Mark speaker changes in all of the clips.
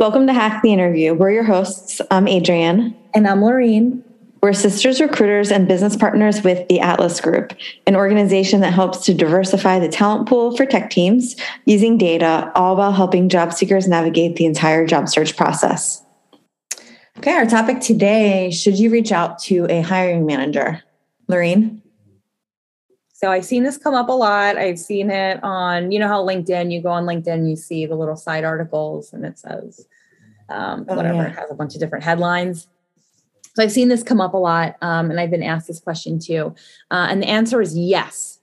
Speaker 1: Welcome to Hack the Interview. We're your hosts. I'm Adrienne.
Speaker 2: And I'm Laureen.
Speaker 1: We're sisters recruiters and business partners with the Atlas Group, an organization that helps to diversify the talent pool for tech teams using data, all while helping job seekers navigate the entire job search process.
Speaker 2: Okay, our topic today should you reach out to a hiring manager? Laureen?
Speaker 3: So I've seen this come up a lot. I've seen it on, you know, how LinkedIn, you go on LinkedIn, you see the little side articles and it says, um, oh, whatever, yeah. it has a bunch of different headlines. So I've seen this come up a lot, um, and I've been asked this question too. Uh, and the answer is yes.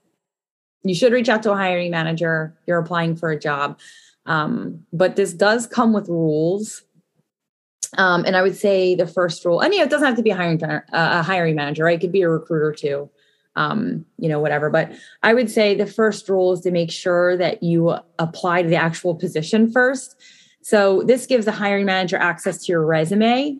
Speaker 3: You should reach out to a hiring manager. You're applying for a job. Um, but this does come with rules. Um, and I would say the first rule, and you know, it doesn't have to be a hiring, uh, a hiring manager, right? It could be a recruiter too, um, you know, whatever. But I would say the first rule is to make sure that you apply to the actual position first. So this gives the hiring manager access to your resume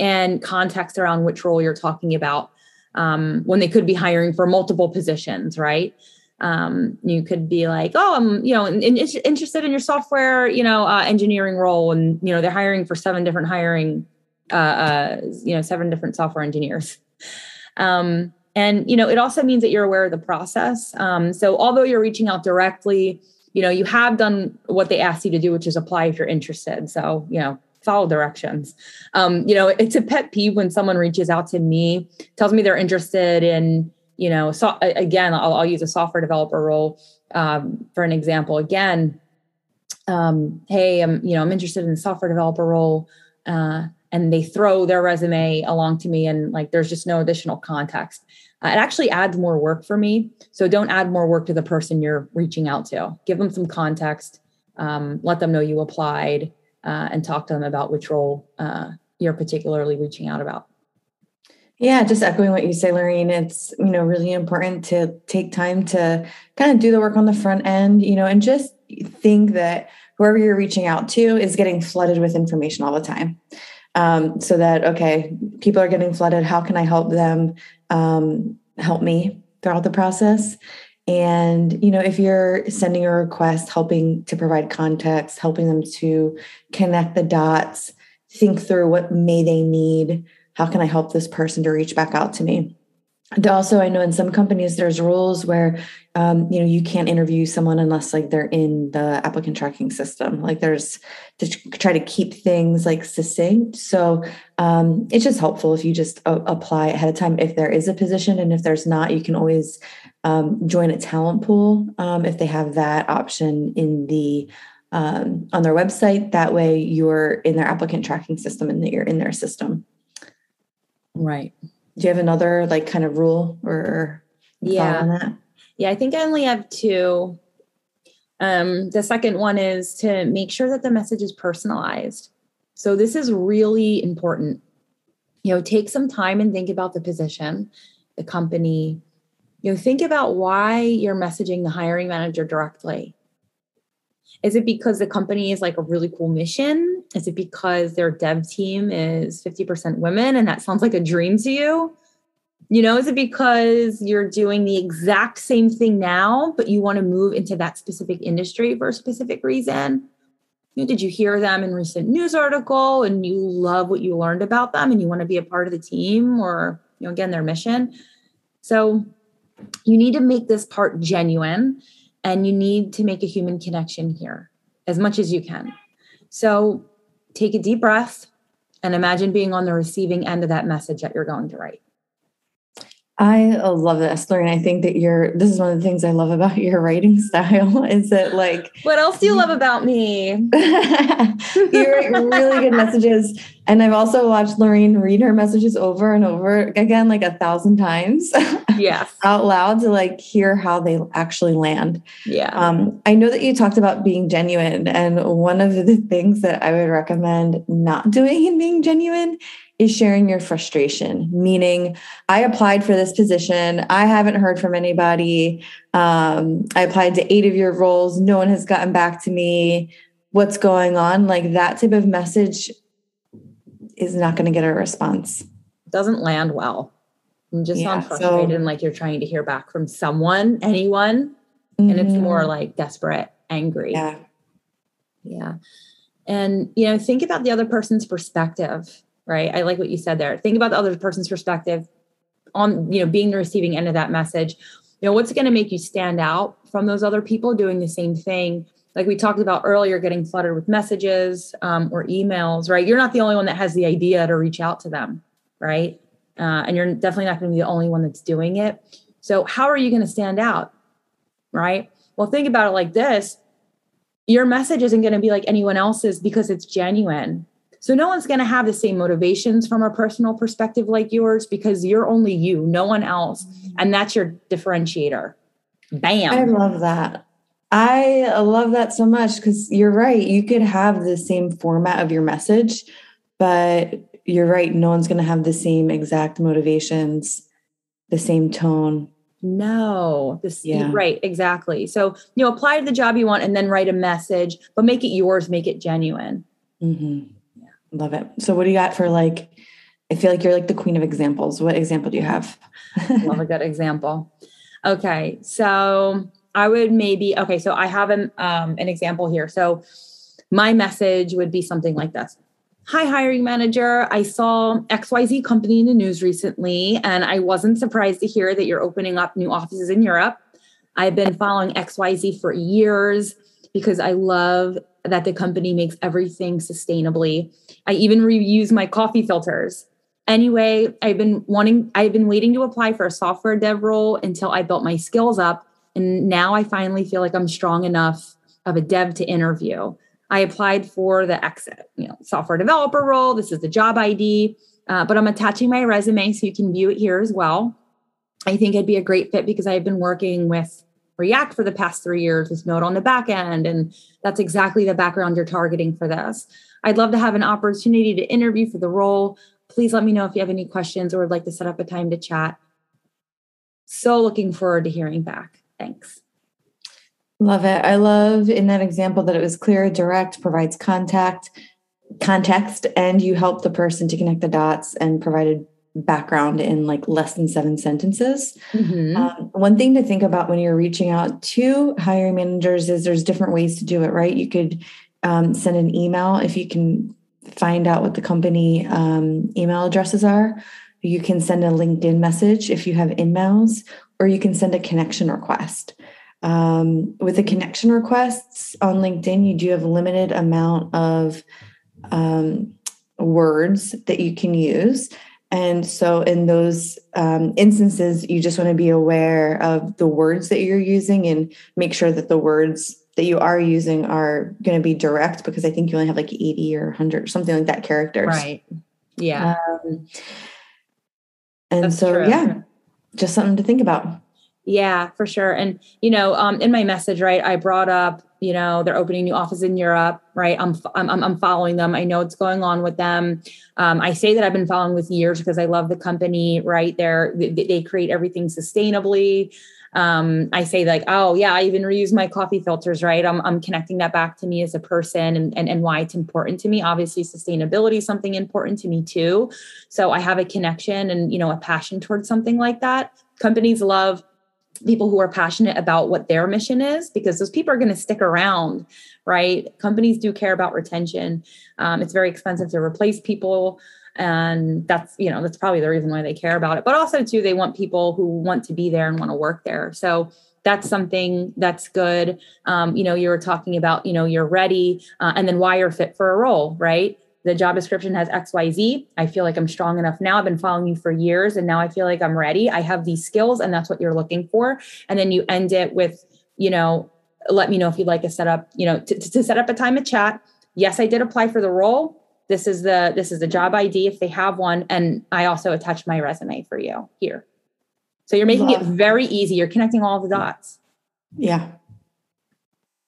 Speaker 3: and context around which role you're talking about um, when they could be hiring for multiple positions, right? Um, you could be like, oh, I'm, you know, in, in, interested in your software, you know, uh, engineering role, and you know, they're hiring for seven different hiring, uh, uh, you know, seven different software engineers. Um, and you know, it also means that you're aware of the process. Um, so, although you're reaching out directly, you know, you have done what they asked you to do, which is apply if you're interested. So, you know, follow directions. Um, you know, it's a pet peeve when someone reaches out to me, tells me they're interested in, you know, so again, I'll, I'll use a software developer role um, for an example. Again, um, hey, I'm, you know, I'm interested in the software developer role. Uh, and they throw their resume along to me and like there's just no additional context it actually adds more work for me so don't add more work to the person you're reaching out to give them some context um, let them know you applied uh, and talk to them about which role uh, you're particularly reaching out about.
Speaker 1: Yeah, just echoing what you say, Lorraine. It's you know really important to take time to kind of do the work on the front end, you know, and just think that whoever you're reaching out to is getting flooded with information all the time. Um, so that okay, people are getting flooded. How can I help them um, help me throughout the process? And, you know, if you're sending a request, helping to provide context, helping them to connect the dots, think through what may they need, how can I help this person to reach back out to me? Also, I know in some companies there's rules where um, you know you can't interview someone unless like they're in the applicant tracking system. Like there's to try to keep things like succinct. So um, it's just helpful if you just uh, apply ahead of time if there is a position, and if there's not, you can always um, join a talent pool um, if they have that option in the um, on their website. That way, you're in their applicant tracking system and that you're in their system.
Speaker 3: Right
Speaker 1: do you have another like kind of rule or
Speaker 3: yeah. yeah i think i only have two. Um the second one is to make sure that the message is personalized. So this is really important. You know take some time and think about the position the company. You know think about why you're messaging the hiring manager directly. Is it because the company is like a really cool mission? Is it because their dev team is 50% women and that sounds like a dream to you? You know, is it because you're doing the exact same thing now, but you want to move into that specific industry for a specific reason? You know, did you hear them in recent news article and you love what you learned about them and you want to be a part of the team or, you know, again, their mission? So you need to make this part genuine and you need to make a human connection here as much as you can. So take a deep breath and imagine being on the receiving end of that message that you're going to write.
Speaker 1: I love this, Lauren. I think that you're, this is one of the things I love about your writing style is that like.
Speaker 3: What else do you love about me? you
Speaker 1: write really good messages. And I've also watched Lorraine read her messages over and over again, like a thousand times.
Speaker 3: Yes.
Speaker 1: out loud to like hear how they actually land.
Speaker 3: Yeah.
Speaker 1: Um, I know that you talked about being genuine. And one of the things that I would recommend not doing in being genuine is sharing your frustration, meaning, I applied for this position. I haven't heard from anybody. Um, I applied to eight of your roles. No one has gotten back to me. What's going on? Like that type of message is not going to get a response.
Speaker 3: Doesn't land well. You just yeah, sound frustrated so, and like you're trying to hear back from someone, anyone. Mm-hmm. And it's more mm-hmm. like desperate, angry.
Speaker 1: Yeah.
Speaker 3: Yeah. and you know think about the other person's perspective right i like what you said there think about the other person's perspective on you know being the receiving end of that message you know what's going to make you stand out from those other people doing the same thing like we talked about earlier getting flooded with messages um, or emails right? You're not the only one that has the idea to reach out to them right? Uh, and you're definitely not going to be the only one that's doing it. So how are you going to stand out right? Well think about it like this. Your message isn't going to be like anyone else's because it's genuine. So no one's going to have the same motivations from a personal perspective like yours because you're only you no one else and that's your differentiator. Bam.
Speaker 1: I love that I love that so much because you're right. You could have the same format of your message, but you're right. No one's going to have the same exact motivations, the same tone.
Speaker 3: No, this yeah. right, exactly. So you know, apply to the job you want, and then write a message, but make it yours, make it genuine.
Speaker 1: Mm-hmm. Yeah. Love it. So, what do you got for like? I feel like you're like the queen of examples. What example do you have?
Speaker 3: Love a good example. Okay, so I would maybe okay. So I have an um, an example here. So my message would be something like this. Hi, hiring manager. I saw XYZ company in the news recently, and I wasn't surprised to hear that you're opening up new offices in Europe. I've been following XYZ for years because I love that the company makes everything sustainably. I even reuse my coffee filters. Anyway, I've been wanting, I've been waiting to apply for a software dev role until I built my skills up and now I finally feel like I'm strong enough of a dev to interview. I applied for the exit, you know, software developer role. This is the job ID, uh, but I'm attaching my resume so you can view it here as well. I think I'd be a great fit because I've been working with React for the past three years with Node on the back end, and that's exactly the background you're targeting for this. I'd love to have an opportunity to interview for the role. Please let me know if you have any questions or would like to set up a time to chat. So looking forward to hearing back. Thanks.
Speaker 1: Love it. I love in that example that it was clear, direct, provides contact, context, and you help the person to connect the dots and provided background in like less than seven sentences. Mm-hmm. Um, one thing to think about when you're reaching out to hiring managers is there's different ways to do it, right? You could um, send an email if you can find out what the company um, email addresses are. You can send a LinkedIn message if you have emails, or you can send a connection request. Um, with the connection requests on LinkedIn, you do have a limited amount of um, words that you can use. And so, in those um, instances, you just want to be aware of the words that you're using and make sure that the words that you are using are going to be direct because I think you only have like 80 or 100 or something like that characters.
Speaker 3: Right. Yeah. Um,
Speaker 1: and That's so, true. yeah, just something to think about.
Speaker 3: Yeah, for sure. And you know, um, in my message, right, I brought up, you know, they're opening new offices in Europe, right? I'm I'm I'm following them. I know what's going on with them. Um, I say that I've been following with years because I love the company, right? They're they, they create everything sustainably. Um, I say like, oh yeah, I even reuse my coffee filters, right? I'm I'm connecting that back to me as a person and and and why it's important to me. Obviously, sustainability is something important to me too. So I have a connection and you know a passion towards something like that. Companies love people who are passionate about what their mission is because those people are going to stick around right? Companies do care about retention. Um, it's very expensive to replace people and that's you know that's probably the reason why they care about it. But also too they want people who want to be there and want to work there. So that's something that's good. Um, you know you were talking about you know you're ready uh, and then why you're fit for a role right the job description has xyz i feel like i'm strong enough now. I've been following you for years and now i feel like i'm ready. I have these skills and that's what you're looking for. And then you end it with you know let me know if you'd like to set up you know to, to set up a time to chat. Yes i did apply for the role. This is the this is the job id if they have one and i also attached my resume for you here. So you're making Love. it very easy. You're connecting all the dots.
Speaker 1: Yeah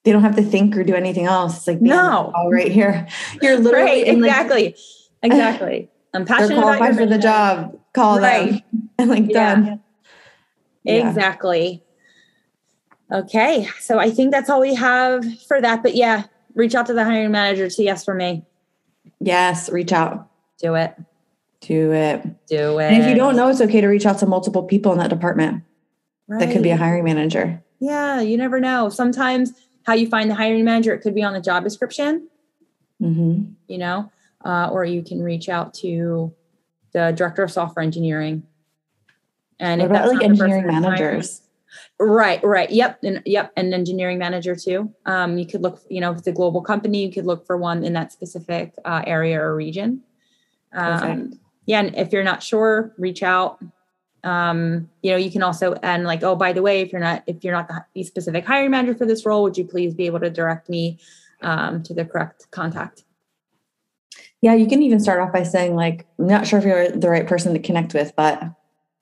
Speaker 1: they don't have to think or do anything else. It's like
Speaker 3: no,
Speaker 1: all right here. You're literally
Speaker 3: right, exactly, like, exactly. I'm passionate
Speaker 1: they're qualified for the job. Call right. them and like yeah. done.
Speaker 3: Exactly. Yeah. Okay, so I think that's all we have for that. But yeah, reach out to the hiring manager. To yes for me.
Speaker 1: Yes, reach out.
Speaker 3: Do it.
Speaker 1: Do it.
Speaker 3: Do it.
Speaker 1: And if you don't know, it's okay to reach out to multiple people in that department. Right. That could be a hiring manager.
Speaker 3: Yeah, you never know. Sometimes how you find the hiring manager. It could be on the job description. mm-hmm. you know, uh, or you can reach out to the director of software engineering.
Speaker 1: And what about like engineering managers?
Speaker 3: Right, right. Yep. And yep. And engineering manager too. Um, you could look, you know, if it's a global company, you could look for one in that specific uh, area or region. Um, yeah. And if you're not sure, reach out. Um, you know, you can also, and like, oh, by the way, if you're not, if you're not the specific hiring manager for this role, would you please be able to direct me um, to the correct contact?
Speaker 1: Yeah, you can even start off by saying, like, I'm not sure if you're the right person to connect with, but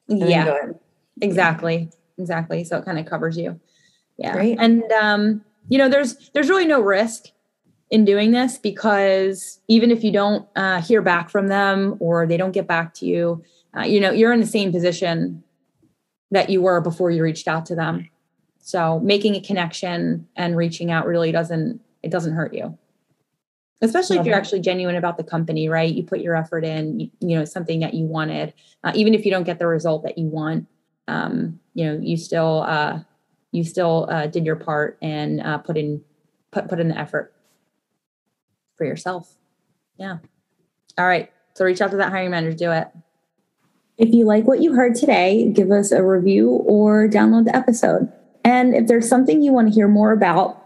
Speaker 3: yeah, exactly exactly. So it kind of covers you. Yeah. Great. And um, you know, there's there's really no risk in doing this because even if you don't uh, hear back from them or they don't get back to you, uh, you know, you're in the same position that you were before you reached out to them. So making a connection and reaching out really doesn't it doesn't hurt you. Especially Love if you're it. actually genuine about the company, right? You put your effort in, you, you know, something that you wanted, uh, even if you don't get the result that you want um, you know you still uh, you still uh, did your part and uh, put in put put in the effort for yourself. Yeah. All right. So reach out to that hiring manager. Do it. If you like what you heard today, give us a review or download the episode. And if there's something you want to hear more about,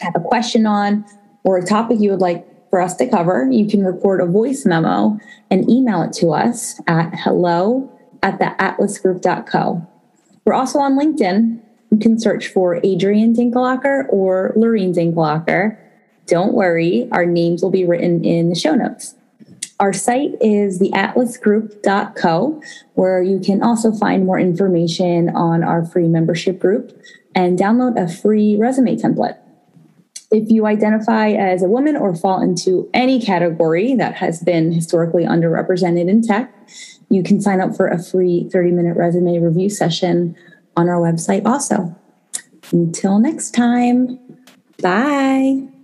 Speaker 3: have a question on, or a topic you would like for us to cover, you can record a voice memo and email it to us at hello at the atlasgroup.co. We're also on LinkedIn. You can search for Adrienne Dinkelacker or Laureen Dinkelacker. Don't worry, our names will be written in the show notes. Our site is theatlasgroup.co, where you can also find more information on our free membership group and download a free resume template. If you identify as a woman or fall into any category that has been historically underrepresented in tech, you can sign up for a free 30 minute resume review session on our website also. Until next time, bye.